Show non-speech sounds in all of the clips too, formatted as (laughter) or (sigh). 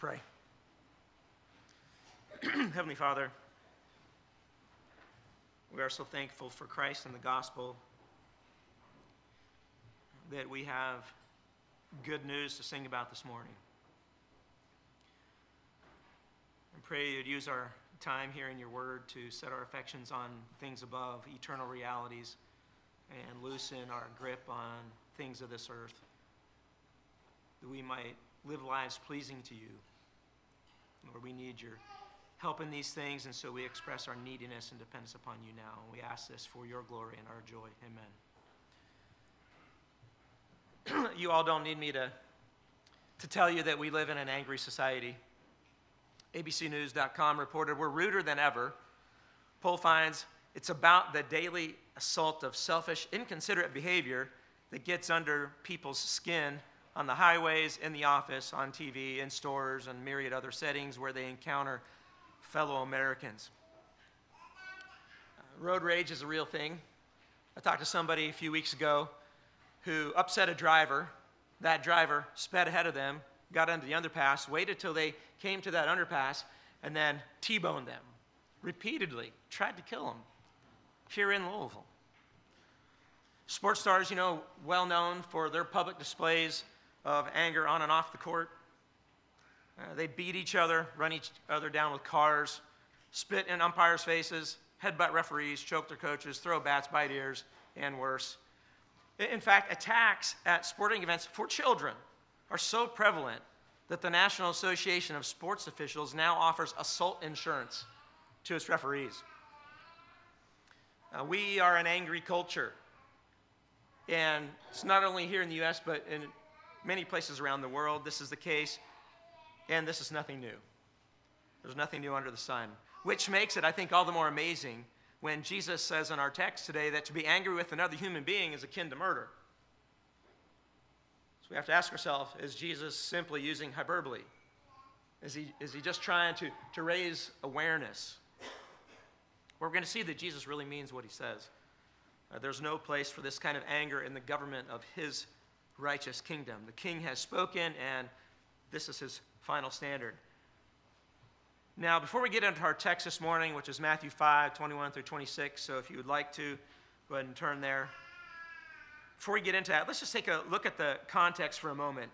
pray. (clears throat) Heavenly Father, we are so thankful for Christ and the gospel that we have good news to sing about this morning. And pray you'd use our time here in your word to set our affections on things above, eternal realities, and loosen our grip on things of this earth, that we might live lives pleasing to you. Lord, we need your help in these things, and so we express our neediness and dependence upon you now. And we ask this for your glory and our joy. Amen. (clears throat) you all don't need me to, to tell you that we live in an angry society. ABCNews.com reported we're ruder than ever. Poll finds it's about the daily assault of selfish, inconsiderate behavior that gets under people's skin on the highways, in the office, on TV, in stores, and myriad other settings where they encounter fellow Americans. Uh, road rage is a real thing. I talked to somebody a few weeks ago who upset a driver. That driver sped ahead of them, got under the underpass, waited till they came to that underpass, and then T boned them repeatedly, tried to kill them here in Louisville. Sports stars, you know, well known for their public displays of anger on and off the court. Uh, they beat each other, run each other down with cars, spit in umpires' faces, headbutt referees, choke their coaches, throw bats, bite ears, and worse. In fact, attacks at sporting events for children are so prevalent that the National Association of Sports Officials now offers assault insurance to its referees. Uh, we are an angry culture. And it's not only here in the U.S., but in many places around the world, this is the case. And this is nothing new. There's nothing new under the sun, which makes it, I think, all the more amazing when Jesus says in our text today that to be angry with another human being is akin to murder. So we have to ask ourselves is Jesus simply using hyperbole? Is he, is he just trying to, to raise awareness? We're going to see that Jesus really means what he says. Uh, there's no place for this kind of anger in the government of his righteous kingdom. The king has spoken, and this is his final standard. Now, before we get into our text this morning, which is Matthew 5 21 through 26, so if you would like to, go ahead and turn there. Before we get into that, let's just take a look at the context for a moment.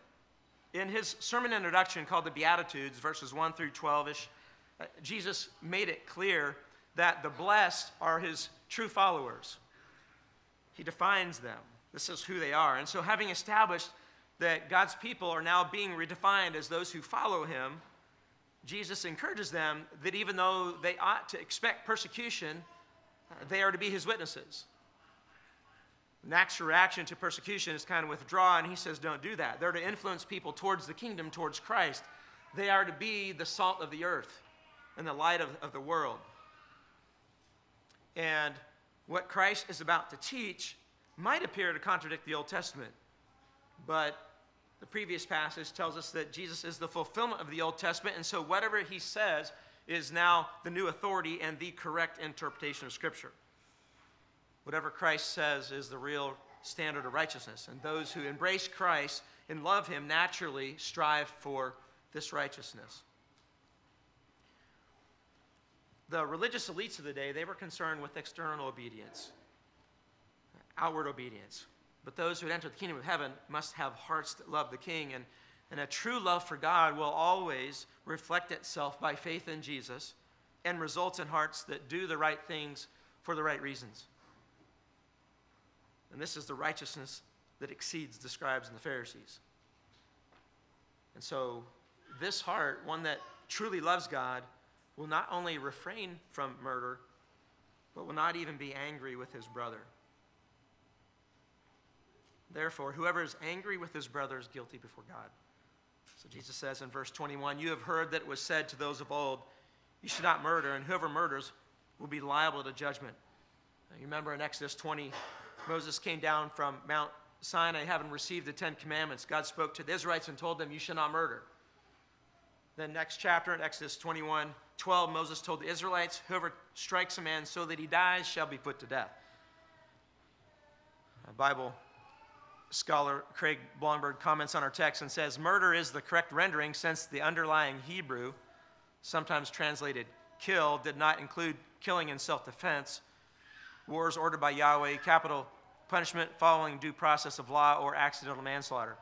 In his sermon introduction called the Beatitudes, verses 1 through 12 ish, uh, Jesus made it clear that the blessed are his true followers. He defines them. This is who they are. And so, having established that God's people are now being redefined as those who follow him, Jesus encourages them that even though they ought to expect persecution, uh, they are to be his witnesses. Natural reaction to persecution is kind of withdraw, and he says, don't do that. They're to influence people towards the kingdom, towards Christ. They are to be the salt of the earth and the light of, of the world. And what Christ is about to teach might appear to contradict the Old Testament, but the previous passage tells us that Jesus is the fulfillment of the Old Testament, and so whatever he says is now the new authority and the correct interpretation of Scripture. Whatever Christ says is the real standard of righteousness, and those who embrace Christ and love him naturally strive for this righteousness. The religious elites of the day, they were concerned with external obedience outward obedience. But those who enter the kingdom of heaven must have hearts that love the King. And, and a true love for God will always reflect itself by faith in Jesus and results in hearts that do the right things for the right reasons. And this is the righteousness that exceeds the scribes and the Pharisees. And so, this heart, one that truly loves God, will not only refrain from murder, but will not even be angry with his brother. Therefore, whoever is angry with his brother is guilty before God. So Jesus says in verse 21 You have heard that it was said to those of old, You should not murder, and whoever murders will be liable to judgment. Now, you remember in Exodus 20, Moses came down from Mount Sinai having received the Ten Commandments. God spoke to the Israelites and told them, You shall not murder. Then, next chapter in Exodus 21 12, Moses told the Israelites, Whoever strikes a man so that he dies shall be put to death. The Bible scholar Craig Blomberg comments on our text and says murder is the correct rendering since the underlying Hebrew, sometimes translated kill, did not include killing in self defense. Wars ordered by Yahweh, capital punishment following due process of law, or accidental manslaughter.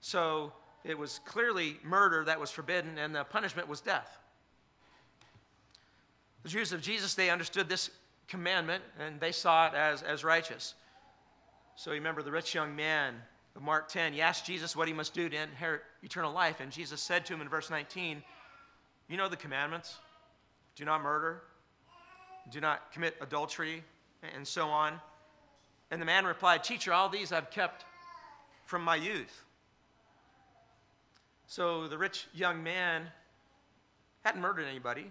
So it was clearly murder that was forbidden, and the punishment was death. The Jews of Jesus, they understood this commandment and they saw it as, as righteous. So you remember the rich young man of Mark 10. He asked Jesus what he must do to inherit eternal life. And Jesus said to him in verse 19, You know the commandments do not murder, do not commit adultery, and so on. And the man replied, Teacher, all these I've kept from my youth. So the rich young man hadn't murdered anybody,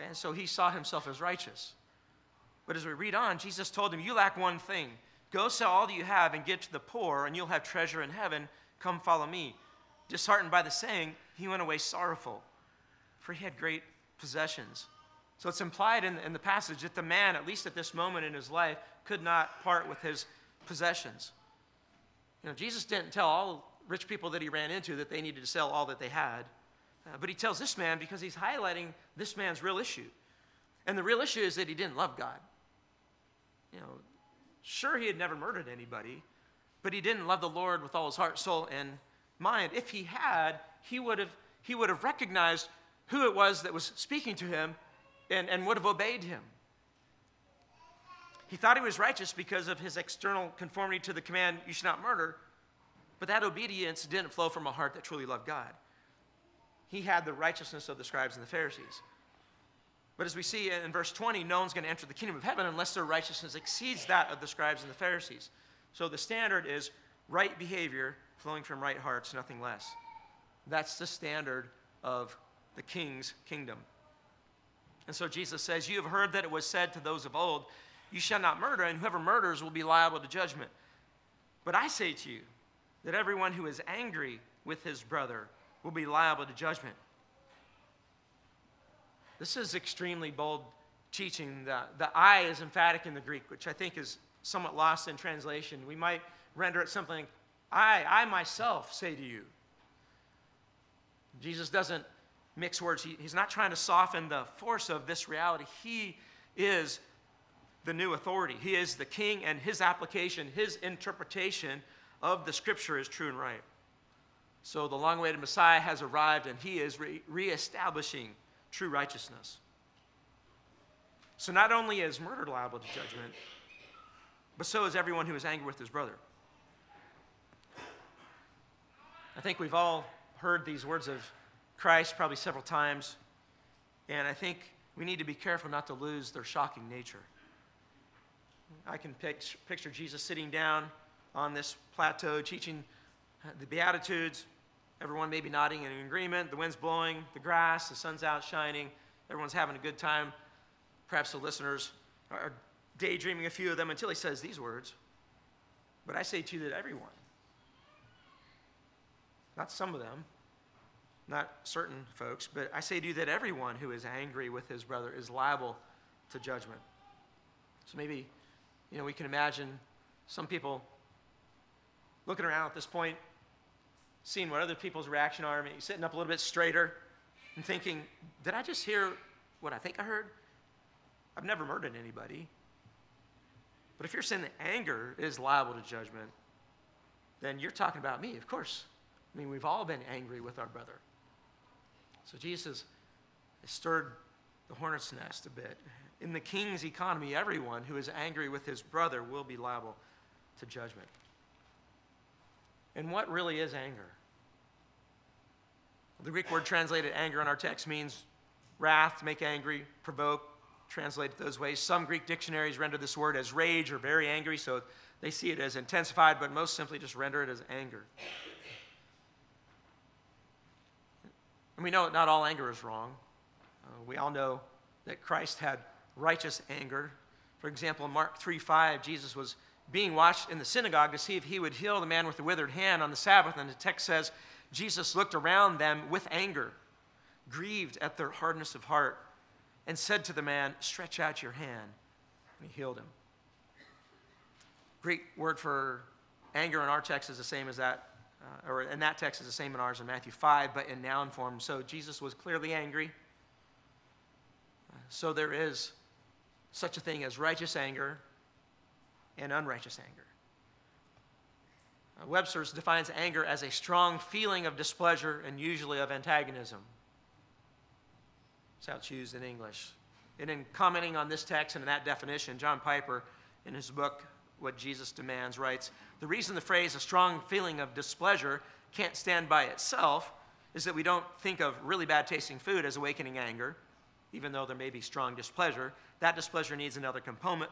and so he saw himself as righteous. But as we read on, Jesus told him, You lack one thing. Go sell all that you have and give to the poor, and you'll have treasure in heaven. Come follow me. Disheartened by the saying, he went away sorrowful, for he had great possessions. So it's implied in, in the passage that the man, at least at this moment in his life, could not part with his possessions. You know, Jesus didn't tell all the rich people that he ran into that they needed to sell all that they had. Uh, but he tells this man because he's highlighting this man's real issue. And the real issue is that he didn't love God. You know, Sure, he had never murdered anybody, but he didn't love the Lord with all his heart, soul, and mind. If he had, he would have, he would have recognized who it was that was speaking to him and, and would have obeyed him. He thought he was righteous because of his external conformity to the command, you should not murder, but that obedience didn't flow from a heart that truly loved God. He had the righteousness of the scribes and the Pharisees. But as we see in verse 20, no one's going to enter the kingdom of heaven unless their righteousness exceeds that of the scribes and the Pharisees. So the standard is right behavior flowing from right hearts, nothing less. That's the standard of the king's kingdom. And so Jesus says, You have heard that it was said to those of old, You shall not murder, and whoever murders will be liable to judgment. But I say to you that everyone who is angry with his brother will be liable to judgment. This is extremely bold teaching. The, the I is emphatic in the Greek, which I think is somewhat lost in translation. We might render it something I, I myself say to you. Jesus doesn't mix words. He, he's not trying to soften the force of this reality. He is the new authority. He is the king, and his application, his interpretation of the scripture is true and right. So the long awaited Messiah has arrived, and he is re- reestablishing true righteousness. So not only is murder liable to judgment, but so is everyone who is angry with his brother. I think we've all heard these words of Christ probably several times, and I think we need to be careful not to lose their shocking nature. I can picture Jesus sitting down on this plateau teaching the Beatitudes, Everyone may be nodding in agreement. The wind's blowing, the grass, the sun's out shining. Everyone's having a good time. Perhaps the listeners are daydreaming a few of them until he says these words. But I say to you that everyone, not some of them, not certain folks, but I say to you that everyone who is angry with his brother is liable to judgment. So maybe, you know, we can imagine some people looking around at this point seeing what other people's reaction are, maybe sitting up a little bit straighter and thinking, did I just hear what I think I heard? I've never murdered anybody. But if you're saying that anger is liable to judgment, then you're talking about me, of course. I mean, we've all been angry with our brother. So Jesus stirred the hornet's nest a bit. In the king's economy, everyone who is angry with his brother will be liable to judgment. And what really is anger? The Greek word translated anger in our text means wrath, make angry, provoke, translated those ways. Some Greek dictionaries render this word as rage or very angry, so they see it as intensified, but most simply just render it as anger. And we know not all anger is wrong. Uh, we all know that Christ had righteous anger. For example, in Mark 3 5, Jesus was being watched in the synagogue to see if he would heal the man with the withered hand on the Sabbath. And the text says, Jesus looked around them with anger, grieved at their hardness of heart, and said to the man, Stretch out your hand. And he healed him. Greek word for anger in our text is the same as that, uh, or in that text is the same in ours in Matthew 5, but in noun form. So Jesus was clearly angry. So there is such a thing as righteous anger and unrighteous anger. Uh, Webster's defines anger as a strong feeling of displeasure and usually of antagonism. That's how it's used in English. And in commenting on this text and in that definition, John Piper, in his book, What Jesus Demands, writes The reason the phrase a strong feeling of displeasure can't stand by itself is that we don't think of really bad tasting food as awakening anger, even though there may be strong displeasure. That displeasure needs another component,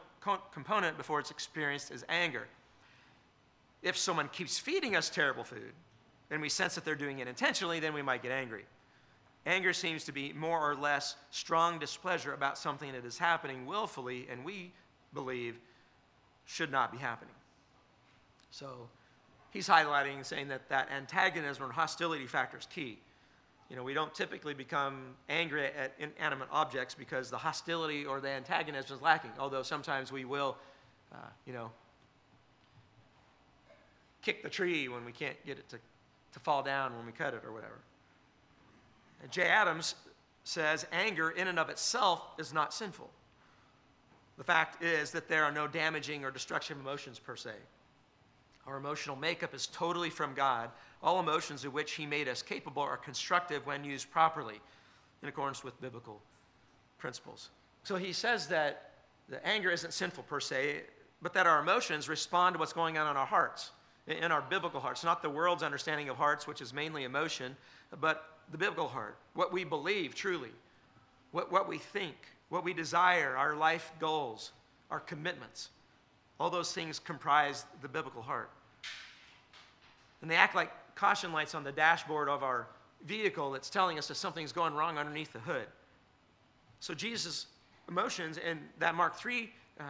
component before it's experienced as anger. If someone keeps feeding us terrible food and we sense that they're doing it intentionally, then we might get angry. Anger seems to be more or less strong displeasure about something that is happening willfully and we believe should not be happening. So he's highlighting and saying that that antagonism or hostility factor is key. You know, we don't typically become angry at inanimate objects because the hostility or the antagonism is lacking, although sometimes we will, uh, you know, kick the tree when we can't get it to, to fall down when we cut it or whatever. Jay Adams says anger in and of itself is not sinful. The fact is that there are no damaging or destructive emotions per se. Our emotional makeup is totally from God. All emotions of which He made us capable are constructive when used properly in accordance with biblical principles. So he says that the anger isn't sinful per se, but that our emotions respond to what's going on in our hearts, in our biblical hearts, not the world's understanding of hearts, which is mainly emotion, but the biblical heart, what we believe truly, what, what we think, what we desire, our life goals, our commitments. All those things comprise the biblical heart. And they act like caution lights on the dashboard of our vehicle that's telling us that something's going wrong underneath the hood. So Jesus' emotions in that Mark 3 uh,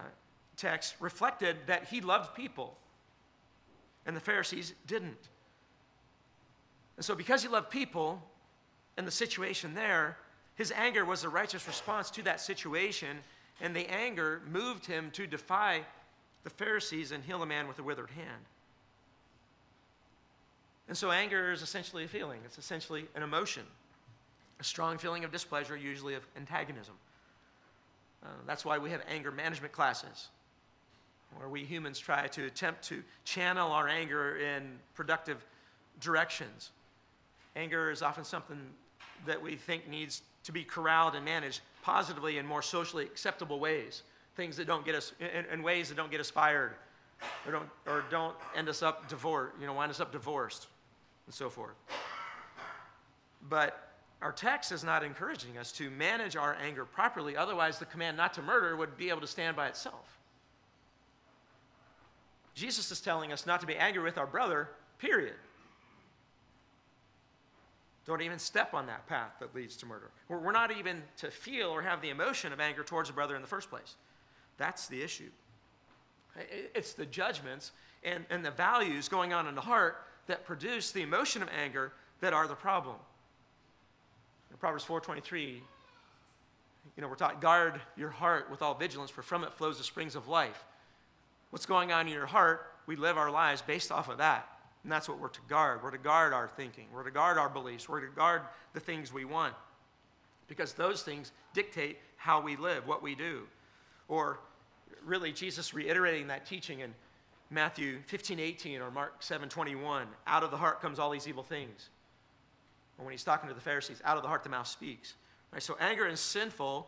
text reflected that he loved people, and the Pharisees didn't. And so, because he loved people and the situation there, his anger was a righteous response to that situation, and the anger moved him to defy the Pharisees and heal a man with a withered hand. And so, anger is essentially a feeling, it's essentially an emotion, a strong feeling of displeasure, usually of antagonism. Uh, that's why we have anger management classes, where we humans try to attempt to channel our anger in productive directions. Anger is often something that we think needs to be corralled and managed positively in more socially acceptable ways. Things that don't get us, in, in ways that don't get us fired or don't, or don't end us up divorced, you know, wind us up divorced and so forth. But our text is not encouraging us to manage our anger properly. Otherwise, the command not to murder would be able to stand by itself. Jesus is telling us not to be angry with our brother, period. Don't even step on that path that leads to murder. We're not even to feel or have the emotion of anger towards a brother in the first place. That's the issue. It's the judgments and, and the values going on in the heart that produce the emotion of anger that are the problem. In Proverbs 4.23, you know, we're taught, guard your heart with all vigilance, for from it flows the springs of life. What's going on in your heart, we live our lives based off of that. And that's what we're to guard. We're to guard our thinking. We're to guard our beliefs. We're to guard the things we want. Because those things dictate how we live, what we do. Or really, Jesus reiterating that teaching in Matthew 15, 18 or Mark 7, 21. Out of the heart comes all these evil things. Or when he's talking to the Pharisees, out of the heart the mouth speaks. Right? So anger is sinful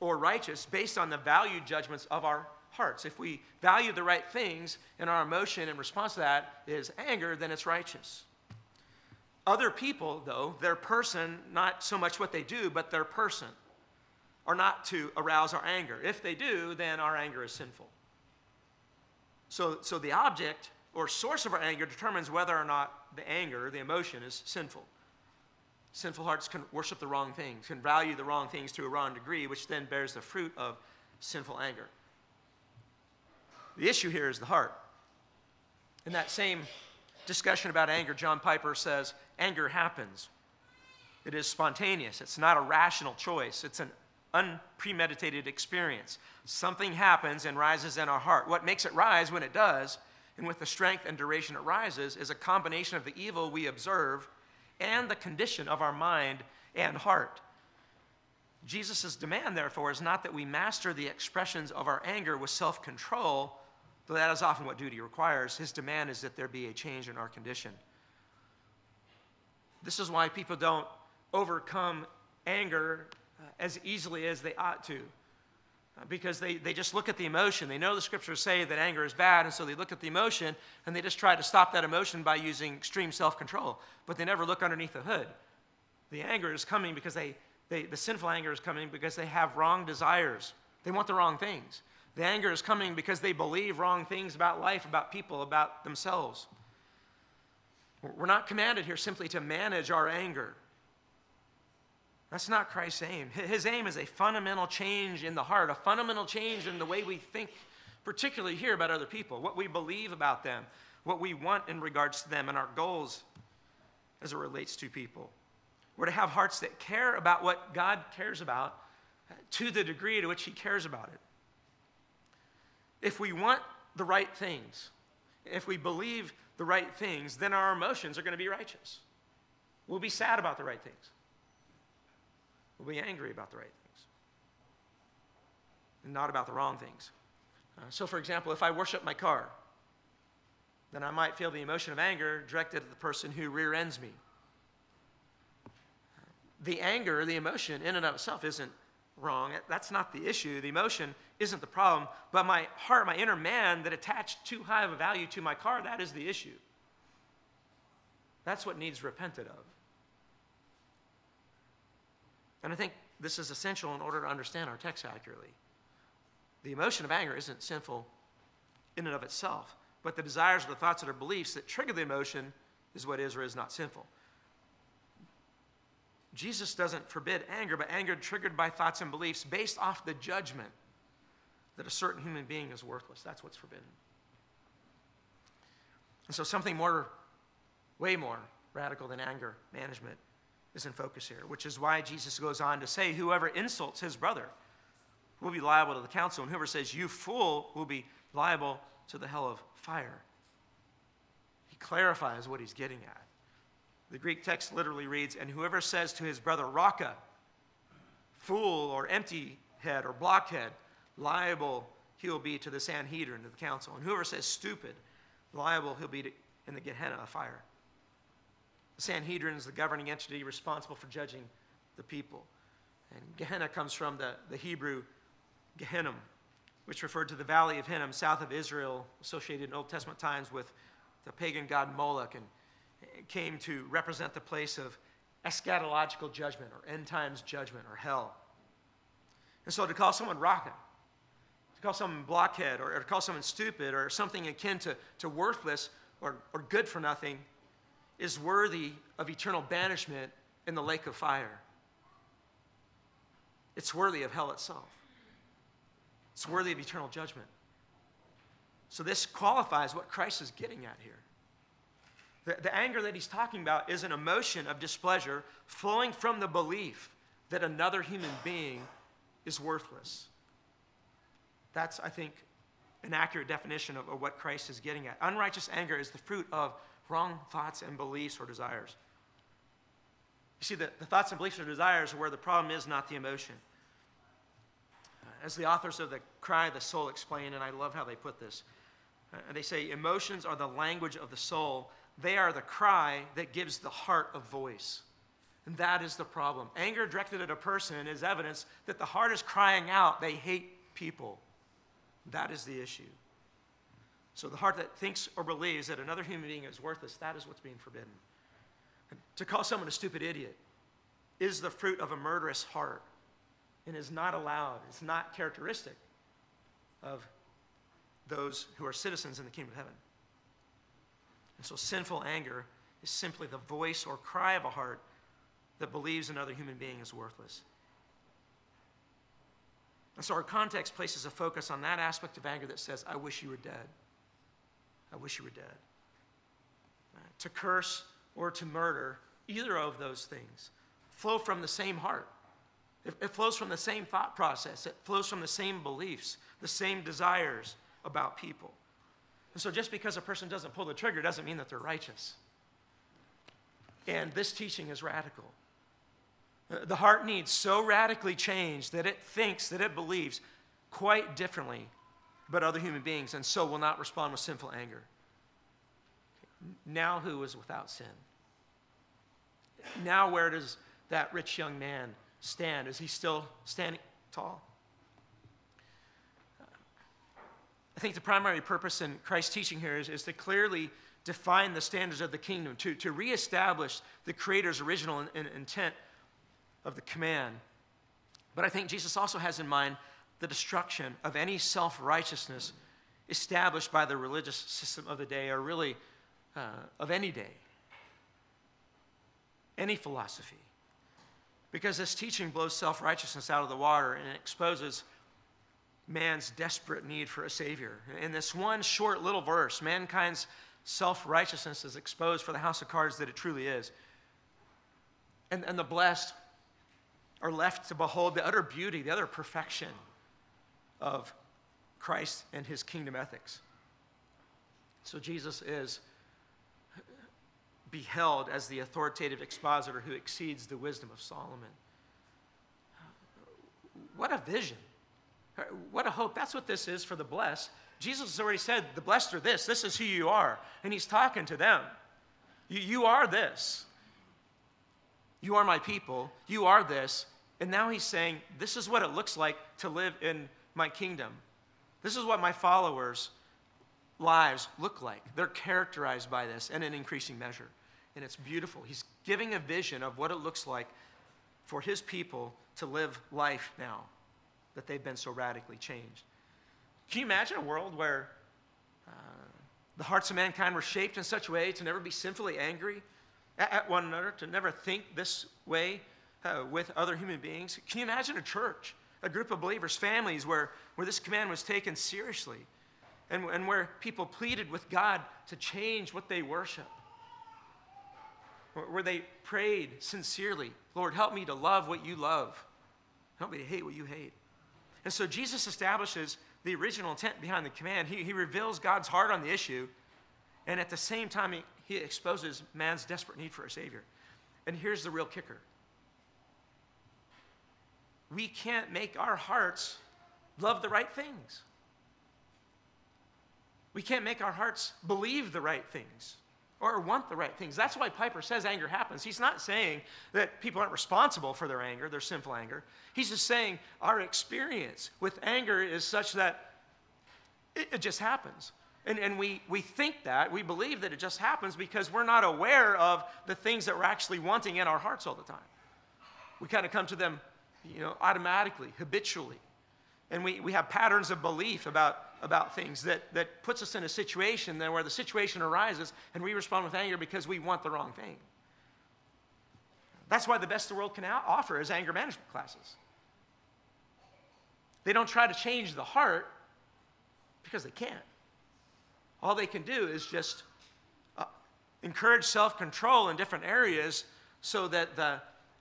or righteous based on the value judgments of our hearts. If we value the right things and our emotion in response to that is anger, then it's righteous. Other people, though, their person, not so much what they do, but their person, are not to arouse our anger. If they do, then our anger is sinful. So, so the object or source of our anger determines whether or not the anger, the emotion, is sinful. Sinful hearts can worship the wrong things, can value the wrong things to a wrong degree, which then bears the fruit of sinful anger. The issue here is the heart. In that same discussion about anger, John Piper says anger happens. It is spontaneous. It's not a rational choice. It's an unpremeditated experience. Something happens and rises in our heart. What makes it rise when it does and with the strength and duration it rises, is a combination of the evil we observe and the condition of our mind and heart. Jesus' demand, therefore, is not that we master the expressions of our anger with self control, though that is often what duty requires. His demand is that there be a change in our condition. This is why people don't overcome anger as easily as they ought to. Uh, because they, they just look at the emotion. They know the scriptures say that anger is bad, and so they look at the emotion and they just try to stop that emotion by using extreme self control. But they never look underneath the hood. The anger is coming because they, they, the sinful anger is coming because they have wrong desires. They want the wrong things. The anger is coming because they believe wrong things about life, about people, about themselves. We're not commanded here simply to manage our anger. That's not Christ's aim. His aim is a fundamental change in the heart, a fundamental change in the way we think, particularly here about other people, what we believe about them, what we want in regards to them, and our goals as it relates to people. We're to have hearts that care about what God cares about to the degree to which He cares about it. If we want the right things, if we believe the right things, then our emotions are going to be righteous. We'll be sad about the right things. We'll be angry about the right things and not about the wrong things. Uh, so, for example, if I worship my car, then I might feel the emotion of anger directed at the person who rear ends me. The anger, the emotion in and of itself isn't wrong. That's not the issue. The emotion isn't the problem. But my heart, my inner man that attached too high of a value to my car, that is the issue. That's what needs repented of. And I think this is essential in order to understand our text accurately. The emotion of anger isn't sinful in and of itself, but the desires or the thoughts or the beliefs that trigger the emotion is what is or is not sinful. Jesus doesn't forbid anger, but anger triggered by thoughts and beliefs based off the judgment that a certain human being is worthless. That's what's forbidden. And so, something more, way more radical than anger management is in focus here, which is why Jesus goes on to say, Whoever insults his brother will be liable to the council, and whoever says, You fool, will be liable to the hell of fire. He clarifies what he's getting at. The Greek text literally reads, And whoever says to his brother, Raca, fool, or empty head, or blockhead, liable he will be to the Sanhedrin, to the council. And whoever says stupid, liable he'll be to, in the Gehenna of fire. The Sanhedrin is the governing entity responsible for judging the people. And Gehenna comes from the, the Hebrew Gehinnom, which referred to the valley of Hinnom, south of Israel, associated in Old Testament times with the pagan god Moloch, and came to represent the place of eschatological judgment or end times judgment or hell. And so to call someone Raca, to call someone blockhead, or, or to call someone stupid, or something akin to, to worthless or, or good for nothing, is worthy of eternal banishment in the lake of fire. It's worthy of hell itself. It's worthy of eternal judgment. So, this qualifies what Christ is getting at here. The, the, anger that he's talking about is an emotion of displeasure flowing from the belief that another human being is worthless. That's, I think, an accurate definition of, of what Christ is getting at. Unrighteous anger is the fruit of wrong thoughts and beliefs or desires. You see, the, the thoughts and beliefs or desires are where the problem is, not the emotion. Uh, as the authors of the Cry of the Soul explain, and I love how they put this, uh, they say emotions are the language of the soul. They are the cry that gives the heart a voice. And that is the problem. Anger directed at a person is evidence that the heart is crying out, they hate people. That is the issue. So the heart that thinks or believes that another human being is worthless, that is what's being forbidden. And to call someone a stupid idiot is the fruit of a murderous heart and is not allowed, it's not characteristic of those who are citizens in the kingdom of heaven. And so sinful anger is simply the voice or cry of a heart that believes another human being is worthless. And so our context places a focus on that aspect of anger that says, I wish you were dead. I wish you were dead. To curse or to murder, either of those things, flow from the same heart. It, it flows from the same thought process. It flows from the same beliefs, the same desires about people. And so just because a person doesn't pull the trigger doesn't mean that they're righteous. And this teaching is radical. Uh, the heart needs so radically changed that it thinks, that it believes quite differently but other human beings, and so will not respond with sinful anger. Now, who is without sin? Now, where does that rich young man stand? Is he still standing tall? I think the primary purpose in Christ's teaching here is, is to clearly define the standards of the kingdom, to, to reestablish the Creator's original in, in, intent of the command. But I think Jesus also has in mind the destruction of any self righteousness established by the religious system of the day, or really uh, of any day, any philosophy. Because this teaching blows self righteousness out of the water and it exposes man's desperate need for a Savior. In this one short little verse, mankind's self righteousness is exposed for the house of cards that it truly is. And, and the blessed are left to behold the utter beauty, the utter perfection of Christ and his kingdom ethics. So Jesus is beheld as the authoritative expositor who exceeds the wisdom of Solomon. What a vision. What a hope. That's what this is for the blessed. Jesus has already said, The blessed are this. This is who you are. And he's talking to them. You, you are this. You are my people. You are this. And now he's saying, This is what it looks like to live in my kingdom. This is what my followers' lives look like. They're characterized by this in an increasing measure. And it's beautiful. He's giving a vision of what it looks like for his people to live life now that they've been so radically changed. Can you imagine a world where uh, the hearts of mankind were shaped in such a way to never be sinfully angry at, at one another, to never think this way uh, with other human beings? Can you imagine a church a group of believers, families, where, where this command was taken seriously and, and where people pleaded with God to change what they worship. Where, they prayed sincerely, Lord, help me to love what you love, help me to hate what you hate. And so Jesus establishes the original intent behind the command. He, he reveals God's heart on the issue, and at the same time, he, he exposes man's desperate need for a Savior. And here's the real kicker we can't make our hearts love the right things. We can't make our hearts believe the right things or want the right things. That's why Piper says anger happens. He's not saying that people aren't responsible for their anger, their sinful anger. He's just saying our experience with anger is such that it, it just happens. And, and we, we think that, we believe that it just happens because we're not aware of the things that we're actually wanting in our hearts all the time. We kind of come to them you know, automatically, habitually. And we, we have patterns of belief about, about things that, that puts us in a situation then where the situation arises and we respond with anger because we want the wrong thing. That's why the best the world can offer is anger management classes. They don't try to change the heart because they can't. All they can do is just uh, encourage self control in different areas so that the,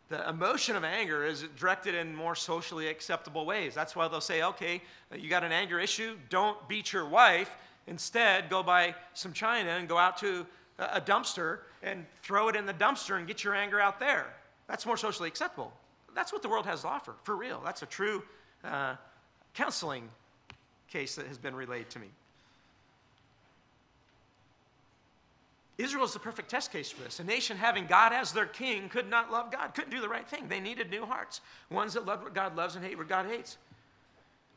the emotion of anger is directed in more socially acceptable ways. That's why they'll say, okay, you got an anger issue, don't beat your wife. Instead, go buy some china and go out to a dumpster and throw it in the dumpster and get your anger out there. That's more socially acceptable. That's what the world has to offer, for real. That's a true uh, counseling case that has been relayed to me. Israel is the perfect test case for this. A nation having God as their king could not love God, couldn't do the right thing. They needed new hearts, ones that love what God loves and hate what God hates.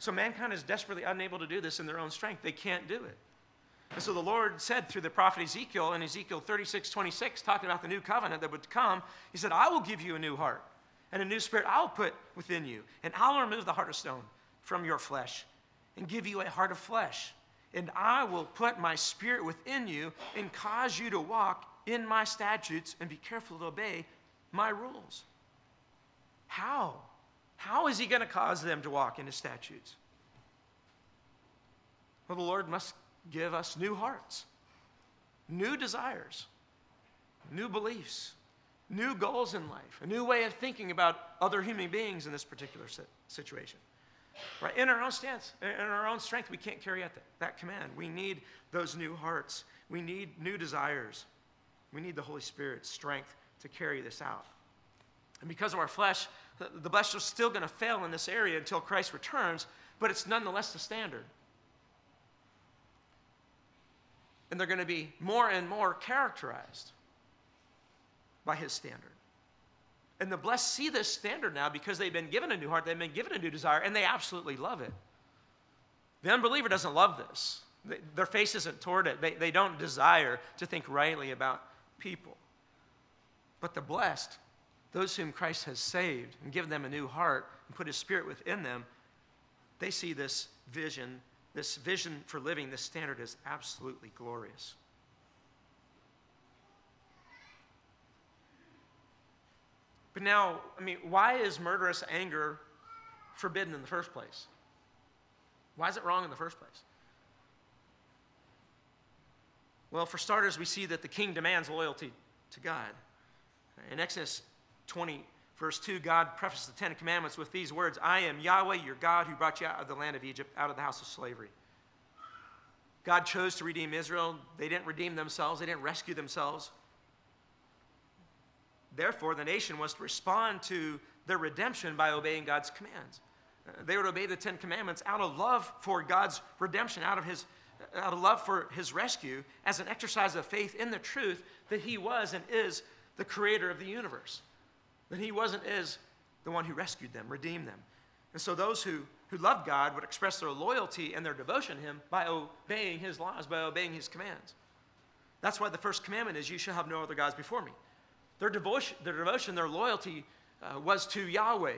So mankind is desperately unable to do this in their own strength. They can't do it. And so the Lord said through the prophet Ezekiel in Ezekiel 36, 26, talking about the new covenant that would come, He said, I will give you a new heart and a new spirit I'll put within you, and I'll remove the heart of stone from your flesh and give you a heart of flesh and I will put my spirit within you and cause you to walk in my statutes and be careful to obey my rules. How? How is he going to cause them to walk in his statutes? Well, the Lord must give us new hearts, new desires, new beliefs, new goals in life, a new way of thinking about other human beings in this particular situation. Right? In our own stance, in our own strength, we can't carry out that, that command. We need those new hearts. We need new desires. We need the Holy Spirit's strength to carry this out. And because of our flesh, the, flesh is still going to fail in this area until Christ returns, but it's nonetheless the standard. And they're going to be more and more characterized by his standard. And the blessed see this standard now because they've been given a new heart, they've been given a new desire, and they absolutely love it. The unbeliever doesn't love this. They, their face isn't toward it. They, they don't desire to think rightly about people. But the blessed, those whom Christ has saved and given them a new heart and put his spirit within them, they see this vision, this vision for living, this standard is absolutely glorious. But now, I mean, why is murderous anger forbidden in the first place? Why is it wrong in the first place? Well, for starters, we see that the king demands loyalty to God. In Exodus 20, verse 2, God prefaced the Ten Commandments with these words I am Yahweh, your God, who brought you out of the land of Egypt, out of the house of slavery. God chose to redeem Israel. They didn't redeem themselves, they didn't rescue themselves. Therefore, the nation was to respond to their redemption by obeying God's commands. Uh, they would obey the Ten Commandments out of love for God's redemption, out of his out of love for his rescue, as an exercise of faith in the truth that he was and is the creator of the universe. That he wasn't is the one who rescued them, redeemed them. And so those who, who loved God would express their loyalty and their devotion to him by obeying his laws, by obeying his commands. That's why the first commandment is, You shall have no other gods before me. Their devotion, their, devotion, their loyalty uh, was to Yahweh.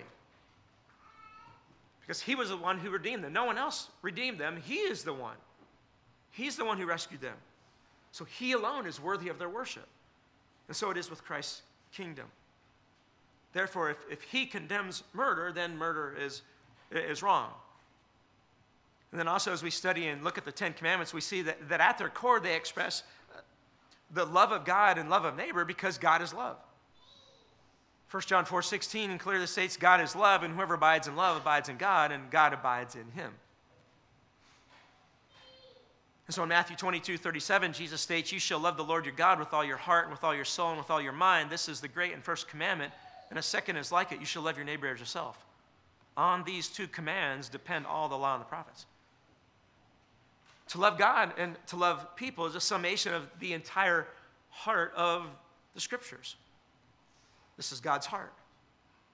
Because he was the one who redeemed them. No one else redeemed them. He is the one. He's the one who rescued them. So he alone is worthy of their worship. And so it is with Christ's kingdom. Therefore, if, if he condemns murder, then murder is, is wrong. And then also, as we study and look at the Ten Commandments, we see that, that at their core they express the love of God and love of neighbor because God is love. 1 John 4 16 clearly states, God is love, and whoever abides in love abides in God, and God abides in him. And so in Matthew 22 37, Jesus states, You shall love the Lord your God with all your heart, and with all your soul, and with all your mind. This is the great and first commandment. And a second is like it you shall love your neighbor as yourself. On these two commands depend all the law and the prophets. To love God and to love people is a summation of the entire heart of the scriptures. This is God's heart.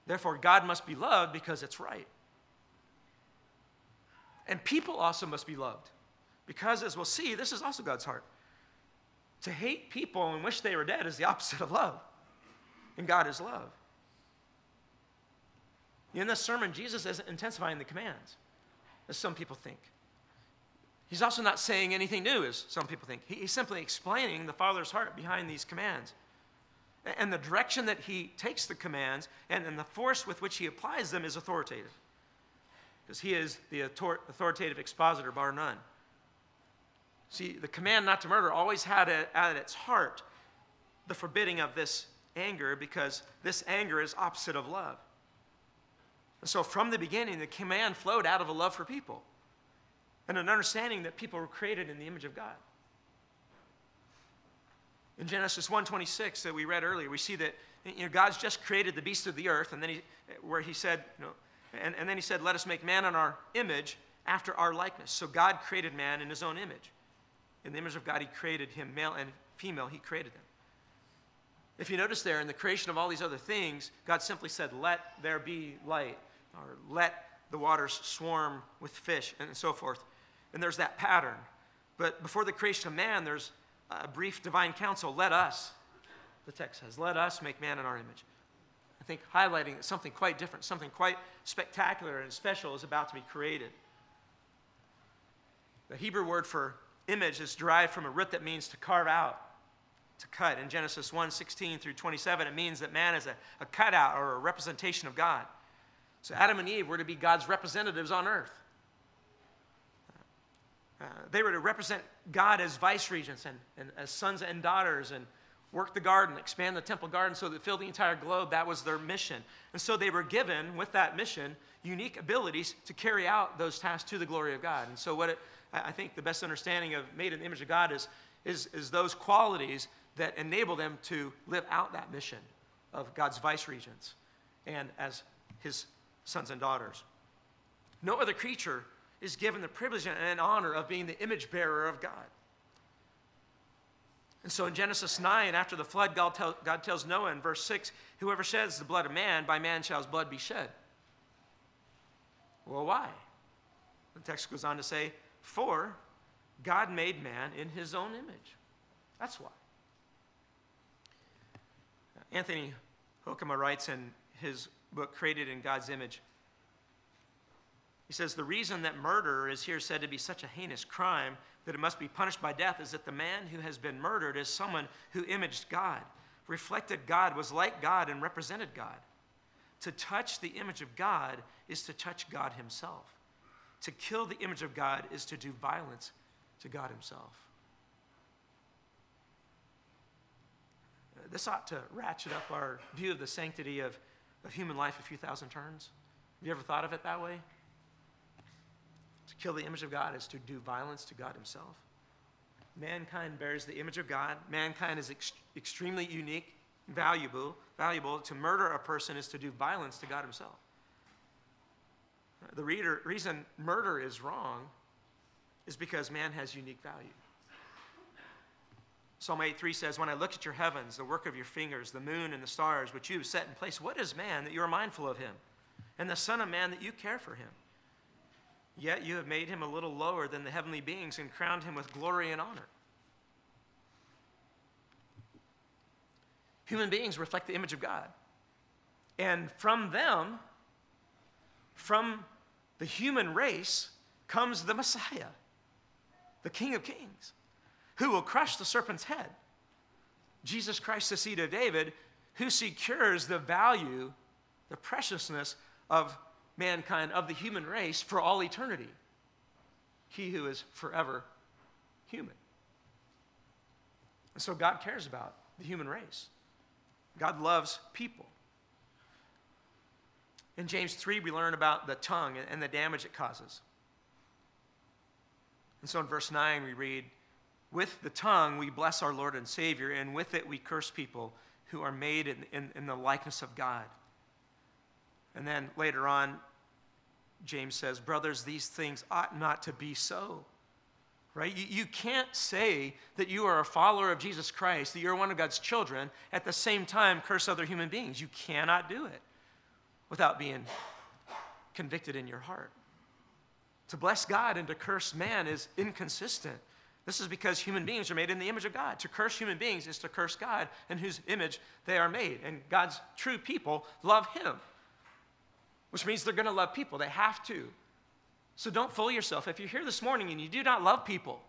Therefore, God must be loved because it's right. And people also must be loved because, as we'll see, this is also God's heart. To hate people and wish they were dead is the opposite of love. And God is love. In this sermon, Jesus isn't intensifying the commands, as some people think. He's also not saying anything new, as some people think. He's simply explaining the Father's heart behind these commands. And the direction that he takes the commands and, the force with which he applies them is authoritative. Because he is the authoritative expositor, bar none. See, the command not to murder always had at its heart the forbidding of this anger because this anger is opposite of love. And so from the beginning, the command flowed out of a love for people and an understanding that people were created in the image of God. In Genesis 1:26 that we read earlier, we see that you know, God's just created the beasts of the earth, and then he, where he said, you know, and, and then he said, let us make man in our image after our likeness. So God created man in his own image. In the image of God, he created him, male and female, he created them. If you notice there, in the creation of all these other things, God simply said, let there be light, or let the waters swarm with fish, and so forth. And there's that pattern. But before the creation of man, there's a brief divine counsel. Let us, the text says, let us make man in our image. I think highlighting something quite different, something quite spectacular and special is about to be created. The Hebrew word for image is derived from a root that means to carve out, to cut. In Genesis 1 16 through 27, it means that man is a, a cutout or a representation of God. So Adam and Eve were to be God's representatives on earth. Uh, they were to represent God as vice regents and, and as sons and daughters and work the garden, expand the temple garden so that it filled the entire globe. That was their mission. And so they were given, with that mission, unique abilities to carry out those tasks to the glory of God. And so, what it, I think the best understanding of made in the image of God is, is, is those qualities that enable them to live out that mission of God's vice regents and as his sons and daughters. No other creature is given the privilege and honor of being the image bearer of God. And so in Genesis 9, after the flood, God, tell, God, tells Noah in verse 6 Whoever sheds the blood of man, by man shall his blood be shed. Well, why? The text goes on to say, For God made man in his own image. That's why. Anthony Hoekema writes in his book, Created in God's Image, he says, The reason that murder is here said to be such a heinous crime that it must be punished by death is that the man who has been murdered is someone who imaged God, reflected God, was like God, and represented God. To touch the image of God is to touch God himself. To kill the image of God is to do violence to God himself. Uh, this ought to ratchet up our view of the sanctity of, of human life a few thousand turns. Have you ever thought of it that way? To kill the image of God is to do violence to God Himself. Mankind bears the image of God. Mankind is ex- extremely unique, valuable. Valuable. To murder a person is to do violence to God Himself. The reader, reason murder is wrong is because man has unique value. Psalm 8:3 says, When I look at your heavens, the work of your fingers, the moon and the stars, which you have set in place, what is man that you are mindful of him? And the Son of Man that you care for him? Yet you have made him a little lower than the heavenly beings and crowned him with glory and honor. Human beings reflect the image of God. And from them, from the human race, comes the Messiah, the King of Kings who will crush the serpent's head. Jesus Christ, the seed of David, who secures the value, the preciousness of mankind, of the human race for all eternity. He who is forever human. And so God cares about the human race. God loves people. In James 3, we learn about the tongue and the damage it causes. And so in verse 9, we read, with the tongue, we bless our Lord and Savior, and with it, we curse people who are made in, in, in, the likeness of God. And then later on, James says, Brothers, these things ought not to be so. Right? You, you can't say that you are a follower of Jesus Christ, that you're one of God's children, at the same time curse other human beings. You cannot do it without being convicted in your heart. To bless God and to curse man is inconsistent. This is because human beings are made in the image of God. To curse human beings is to curse God in whose image they are made. And God's true people love Him, which means they're going to love people. They have to. So don't fool yourself. If you're here this morning and you do not love people,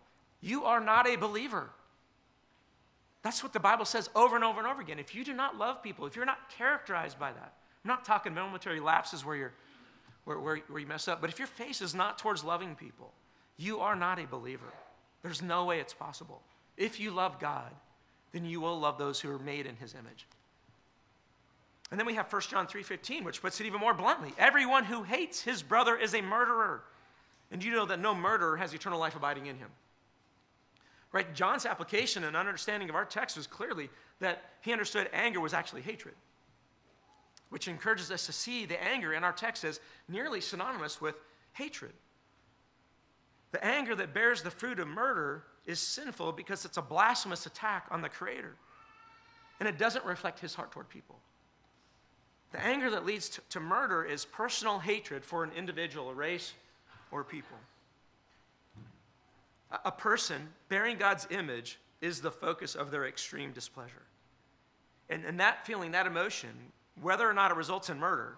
you are not a believer. That's what the Bible says over and over and over again. If you do not love people, if you're not characterized by that, I'm not talking momentary lapses where, you're, where, where, where you mess up, but if your face is not towards loving people, you are not a believer. There's no way it's possible. If you love God, then you will love those who are made in his image. And then we have 1 John 3:15, which puts it even more bluntly. Everyone who hates his brother is a murderer. And you know that no murderer has eternal life abiding in him. Right? John's application and understanding of our text was clearly that he understood anger was actually hatred, which encourages us to see the anger in our text as nearly synonymous with hatred. The anger that bears the fruit of murder is sinful because it's a blasphemous attack on the Creator. And it doesn't reflect his heart toward people. The anger that leads to, to murder is personal hatred for an individual, a race, or people. A, a person bearing God's image is the focus of their extreme displeasure. And, and that feeling, that emotion, whether or not it results in murder,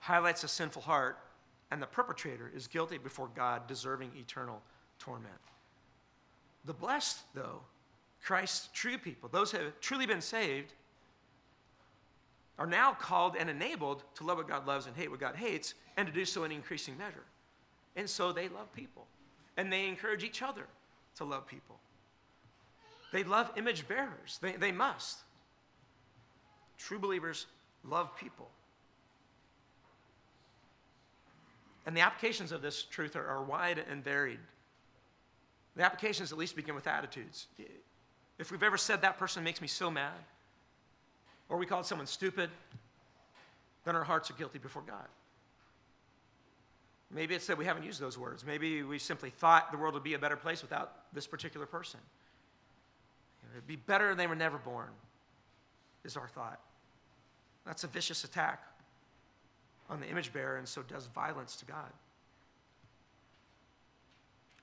highlights a sinful heart and the perpetrator is guilty before God, deserving eternal torment. The blessed, though, Christ's true people, those who have truly been saved, are now called and enabled to love what God loves and hate what God hates, and to do so in increasing measure. And so they love people, and they encourage each other to love people. They love image bearers. They, they must. True believers love people. And the applications of this truth are, are wide and varied. The applications at least begin with attitudes. If we've ever said that person makes me so mad, or we called someone stupid, then our hearts are guilty before God. Maybe it's that we haven't used those words. Maybe we simply thought the world would be a better place without this particular person. It'd be better they were never born, is our thought. That's a vicious attack on the image bearer and so does violence to God.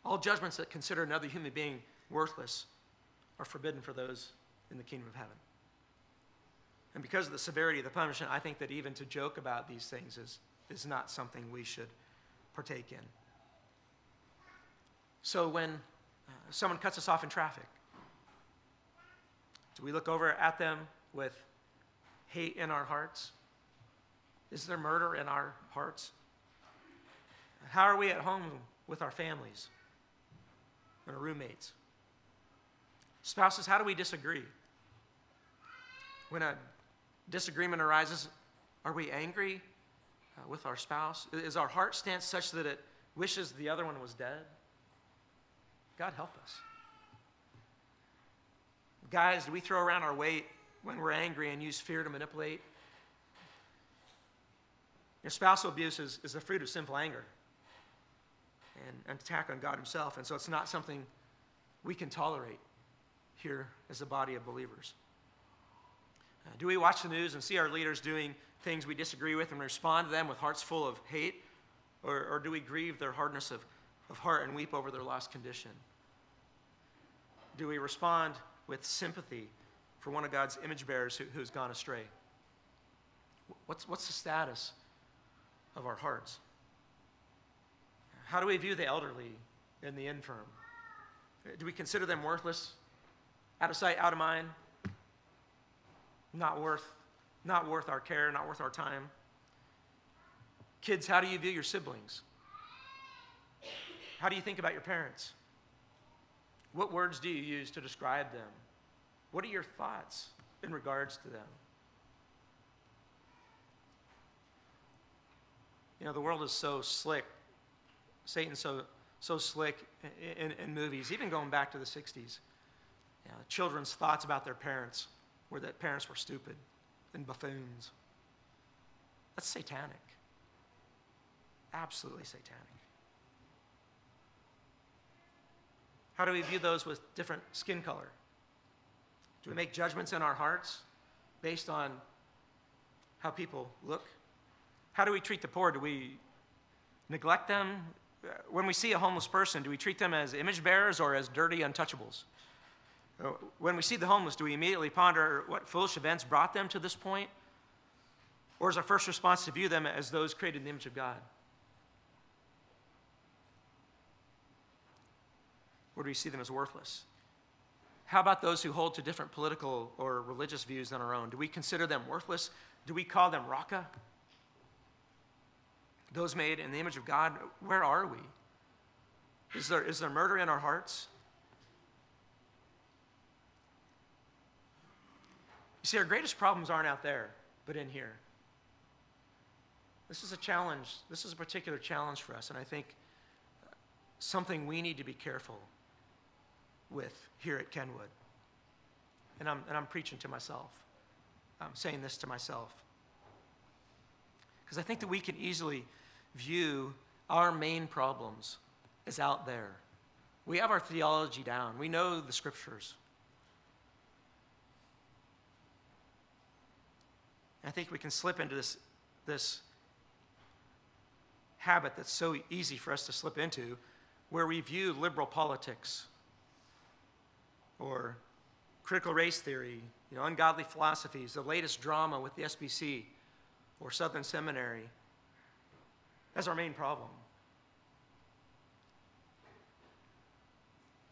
All judgments that consider another human being worthless are forbidden for those in the kingdom of heaven. And because of the severity of the punishment, I think that even to joke about these things is, is not something we should partake in. So when uh, someone cuts us off in traffic, do we look over at them with hate in our hearts? Is there murder in our hearts? How are we at home with our families and our roommates? Spouses, how do we disagree? When a disagreement arises, are we angry uh, with our spouse? Is our heart stance such that it wishes the other one was dead? God help us. Guys, do we throw around our weight when we're angry and use fear to manipulate? Your spousal abuse is, is the fruit of sinful anger and an attack on God Himself. And so it's not something we can tolerate here as a body of believers. Uh, do we watch the news and see our leaders doing things we disagree with and respond to them with hearts full of hate? Or, or do we grieve their hardness of, of heart and weep over their lost condition? Do we respond with sympathy for one of God's image bearers who, who's gone astray? What's, what's the status of our hearts? How do we view the elderly and the infirm? Do we consider them worthless, out of sight, out of mind, not worth, not worth our care, not worth our time? Kids, how do you view your siblings? How do you think about your parents? What words do you use to describe them? What are your thoughts in regards to them? You know, the world is so slick. Satan's so, so slick in, in, in movies, even going back to the 60s. You know, children's thoughts about their parents were that parents were stupid and buffoons. That's satanic. Absolutely satanic. How do we view those with different skin color? Do we make judgments in our hearts based on how people look? How do we treat the poor? Do we neglect them? Uh, when we see a homeless person, do we treat them as image bearers or as dirty untouchables? When we see the homeless, do we immediately ponder what foolish events brought them to this point? Or is our first response to view them as those created in the image of God? Or do we see them as worthless? How about those who hold to different political or religious views than our own? Do we consider them worthless? Do we call them raka? Those made in the image of God, where are we? Is there, is there murder in our hearts? You see, our greatest problems aren't out there, but in here. This is a challenge. This is a particular challenge for us, and I think uh, something we need to be careful with here at Kenwood. And I'm, and I'm preaching to myself. I'm saying this to myself. Because I think that we can easily view our main problems as out there. We have our theology down, we know the scriptures. I think we can slip into this, this habit that's so easy for us to slip into where we view liberal politics or critical race theory, you know, ungodly philosophies, the latest drama with the SBC or Southern Seminary. That's our main problem.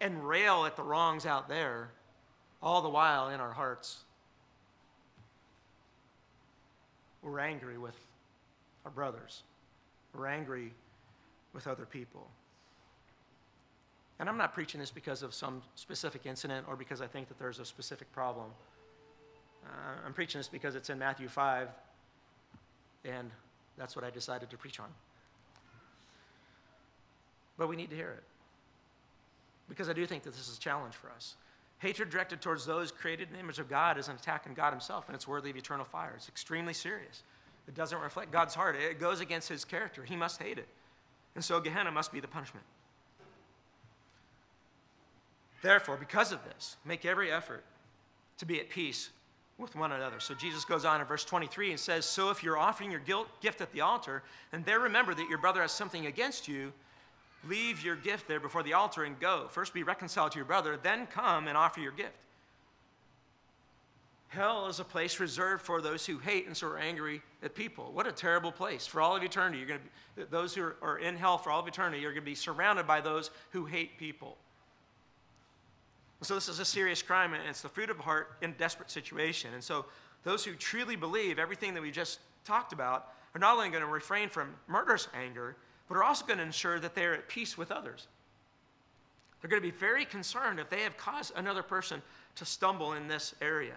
And rail at the wrongs out there, all the while in our hearts. We're angry with our brothers. We're angry with other people. And I'm not preaching this because of some specific incident or because I think that there's a specific problem. Uh, I'm preaching this because it's in Matthew 5, and that's what I decided to preach on. But we need to hear it because I do think that this is a challenge for us. Hatred directed towards those created in the image of God is an attack on God Himself, and it's worthy of eternal fire. It's extremely serious. It doesn't reflect God's heart, it goes against His character. He must hate it. And so Gehenna must be the punishment. Therefore, because of this, make every effort to be at peace with one another. So Jesus goes on in verse 23 and says, So if you're offering your guilt, gift at the altar, and there remember that your brother has something against you, leave your gift there before the altar and go. First be reconciled to your brother, then come and offer your gift. Hell is a place reserved for those who hate and so are angry at people. What a terrible place. For all of eternity, you're going to be, those who are in hell for all of eternity, you're going to be surrounded by those who hate people. So this is a serious crime, and it's the fruit of a heart in a desperate situation. And so those who truly believe everything that we just talked about are not only going to refrain from murderous anger, but are also going to ensure that they are at peace with others. They're going to be very concerned if they have caused another person to stumble in this area.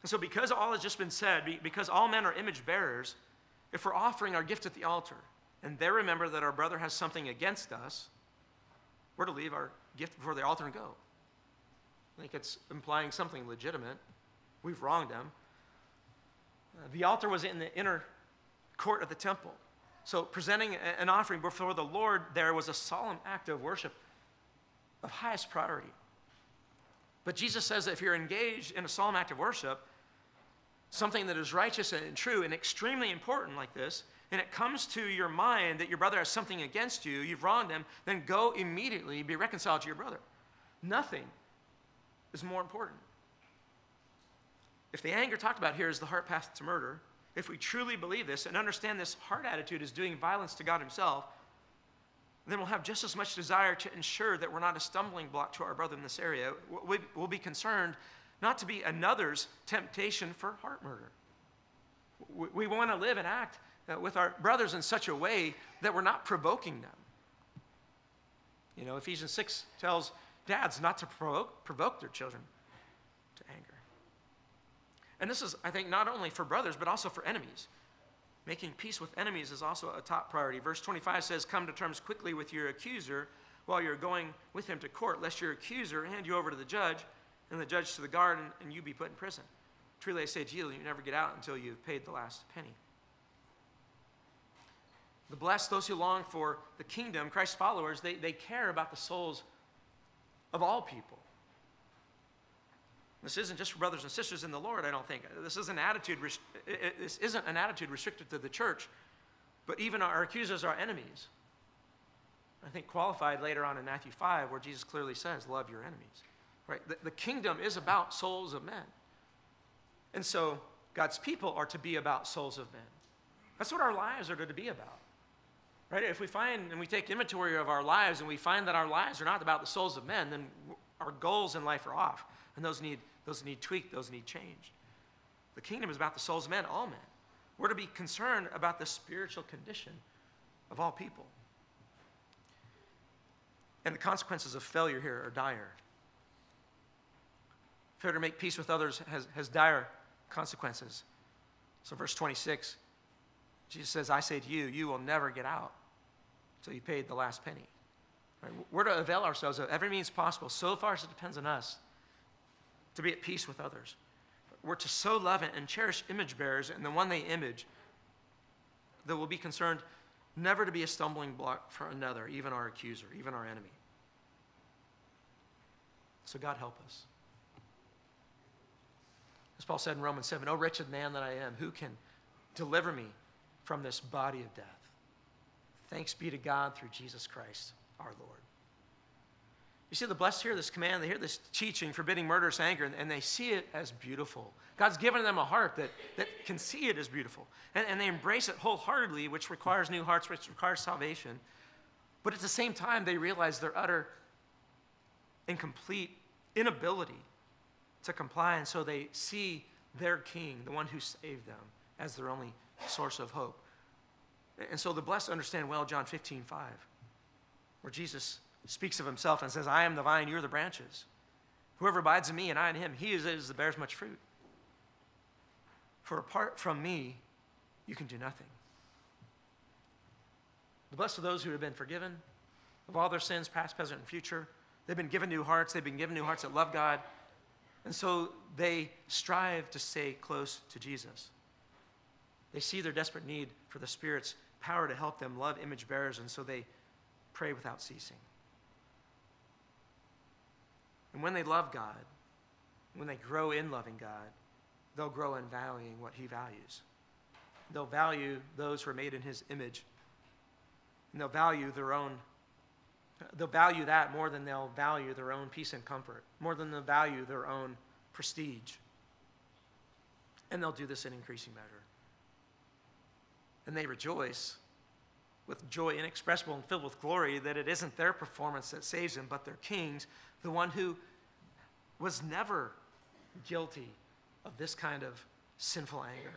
And so, because all has just been said, because all men are image bearers, if we're offering our gift at the altar and they remember that our brother has something against us, we're to leave our gift before the altar and go. I think it's implying something legitimate. We've wronged them. Uh, the altar was in the inner court of the temple. So, presenting an offering before the Lord there was a solemn act of worship of highest priority. But Jesus says that if you're engaged in a solemn act of worship, something that is righteous and true and extremely important like this, and it comes to your mind that your brother has something against you, you've wronged him, then go immediately be reconciled to your brother. Nothing is more important. If the anger talked about here is the heart path to murder, if we truly believe this and understand this heart attitude is doing violence to God Himself, then we'll have just as much desire to ensure that we're not a stumbling block to our brother in this area. We'll be concerned not to be another's temptation for heart murder. We want to live and act uh, with our brothers in such a way that we're not provoking them. You know, Ephesians 6 tells dads not to provoke, provoke their children. And this is, I think, not only for brothers, but also for enemies. Making peace with enemies is also a top priority. Verse 25 says, Come to terms quickly with your accuser while you're going with him to court, lest your accuser hand you over to the judge, and the judge to the guard, and, and you be put in prison. Truly, I say to you, you never get out until you've paid the last penny. The blessed, those who long for the kingdom, Christ's followers, they, they care about the souls of all people. This isn't just for brothers and sisters in the Lord, I don't think. This isn't, attitude, this isn't an attitude restricted to the church, but even our accusers are enemies. I think qualified later on in Matthew 5, where Jesus clearly says, Love your enemies. Right? The, the kingdom is about souls of men. And so God's people are to be about souls of men. That's what our lives are to be about. Right? If we find and we take inventory of our lives and we find that our lives are not about the souls of men, then our goals in life are off. And those need, those need tweaked, those need changed. The kingdom is about the souls of men, all men. We're to be concerned about the spiritual condition of all people. And the consequences of failure here are dire. Failure to make peace with others has, has dire consequences. So, verse 26 Jesus says, I say to you, you will never get out until you paid the last penny. Right? We're to avail ourselves of every means possible, so far as it depends on us, to be at peace with others. We're to so love and cherish image bearers and the one they image that we'll be concerned never to be a stumbling block for another, even our accuser, even our enemy. So, God help us. As Paul said in Romans 7, O wretched man that I am, who can deliver me from this body of death. Thanks be to God through Jesus Christ our Lord. You see, the blessed hear this command, they hear this teaching forbidding murderous anger, and, and they see it as beautiful. God's given them a heart that, that can see it as beautiful. And, and they embrace it wholeheartedly, which requires new hearts, which requires salvation. But at the same time, they realize their utter and complete inability to comply, and so they see their king, the one who saved them, as their only source of hope. And so the blessed understand well John 15, 5, where Jesus speaks of himself and says, I am the vine, you're the branches. Whoever abides in me and I in him, he is, is that bears much fruit. For apart from me, you can do nothing. The blessed are those who have been forgiven of all their sins, past, present, and future. They've been given new hearts. They've been given new hearts that love God. And so they strive to stay close to Jesus. They see their desperate need for the Spirit's power to help them love image bearers, and so they pray without ceasing. And when they love God, when they grow in loving God, they'll grow in valuing what He values. They'll value those who are made in His image, and they'll value their own. They'll value that more than they'll value their own peace and comfort, more than they'll value their own prestige. And they'll do this in increasing measure. And they rejoice with joy inexpressible and filled with glory that it isn't their performance that saves them, but their king's, the one who was never guilty of this kind of sinful anger.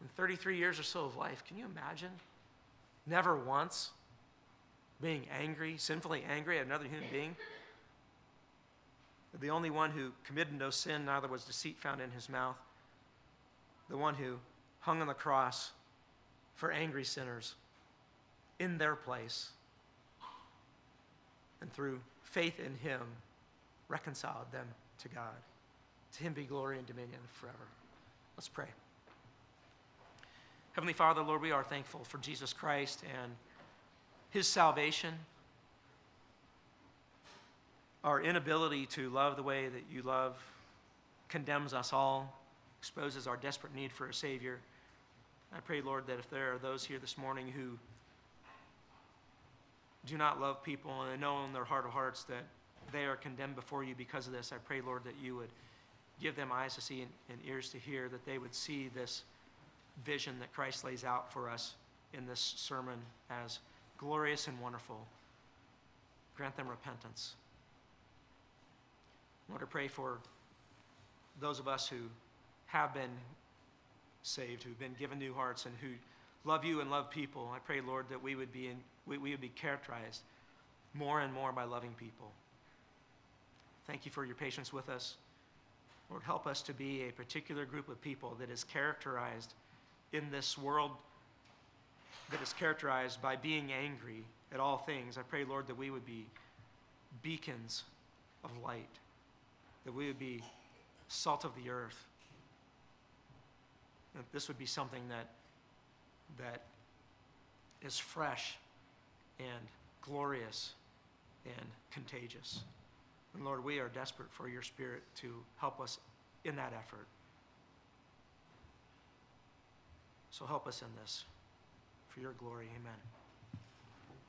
In 33 years or so of life, can you imagine? Never once being angry, sinfully angry at another human being. The only one who committed no sin, neither was deceit found in his mouth. The one who hung on the cross for angry sinners in their place. And through faith in him, reconciled them to God. To him be glory and dominion forever. Let's pray. Heavenly Father, Lord, we are thankful for Jesus Christ and his salvation. Our inability to love the way that you love condemns us all, exposes our desperate need for a Savior. I pray, Lord, that if there are those here this morning who do not love people and know in their heart of hearts that they are condemned before you because of this, I pray, Lord, that you would give them eyes to see and, and ears to hear, that they would see this vision that Christ lays out for us in this sermon as glorious and wonderful. Grant them repentance. I pray for those of us who have been saved, who've been given new hearts, and who love you and love people. I pray, Lord, that we would be, in, we, we would be characterized more and more by loving people. Thank you for your patience with us. Lord, help us to be a particular group of people that is characterized in this world that is characterized by being angry at all things. I pray, Lord, that we would be beacons of light, that we would be salt of the earth. That this would be something that, that is fresh and glorious and contagious. And Lord, we are desperate for your Spirit to help us in that effort. So help us in this. For your glory, amen.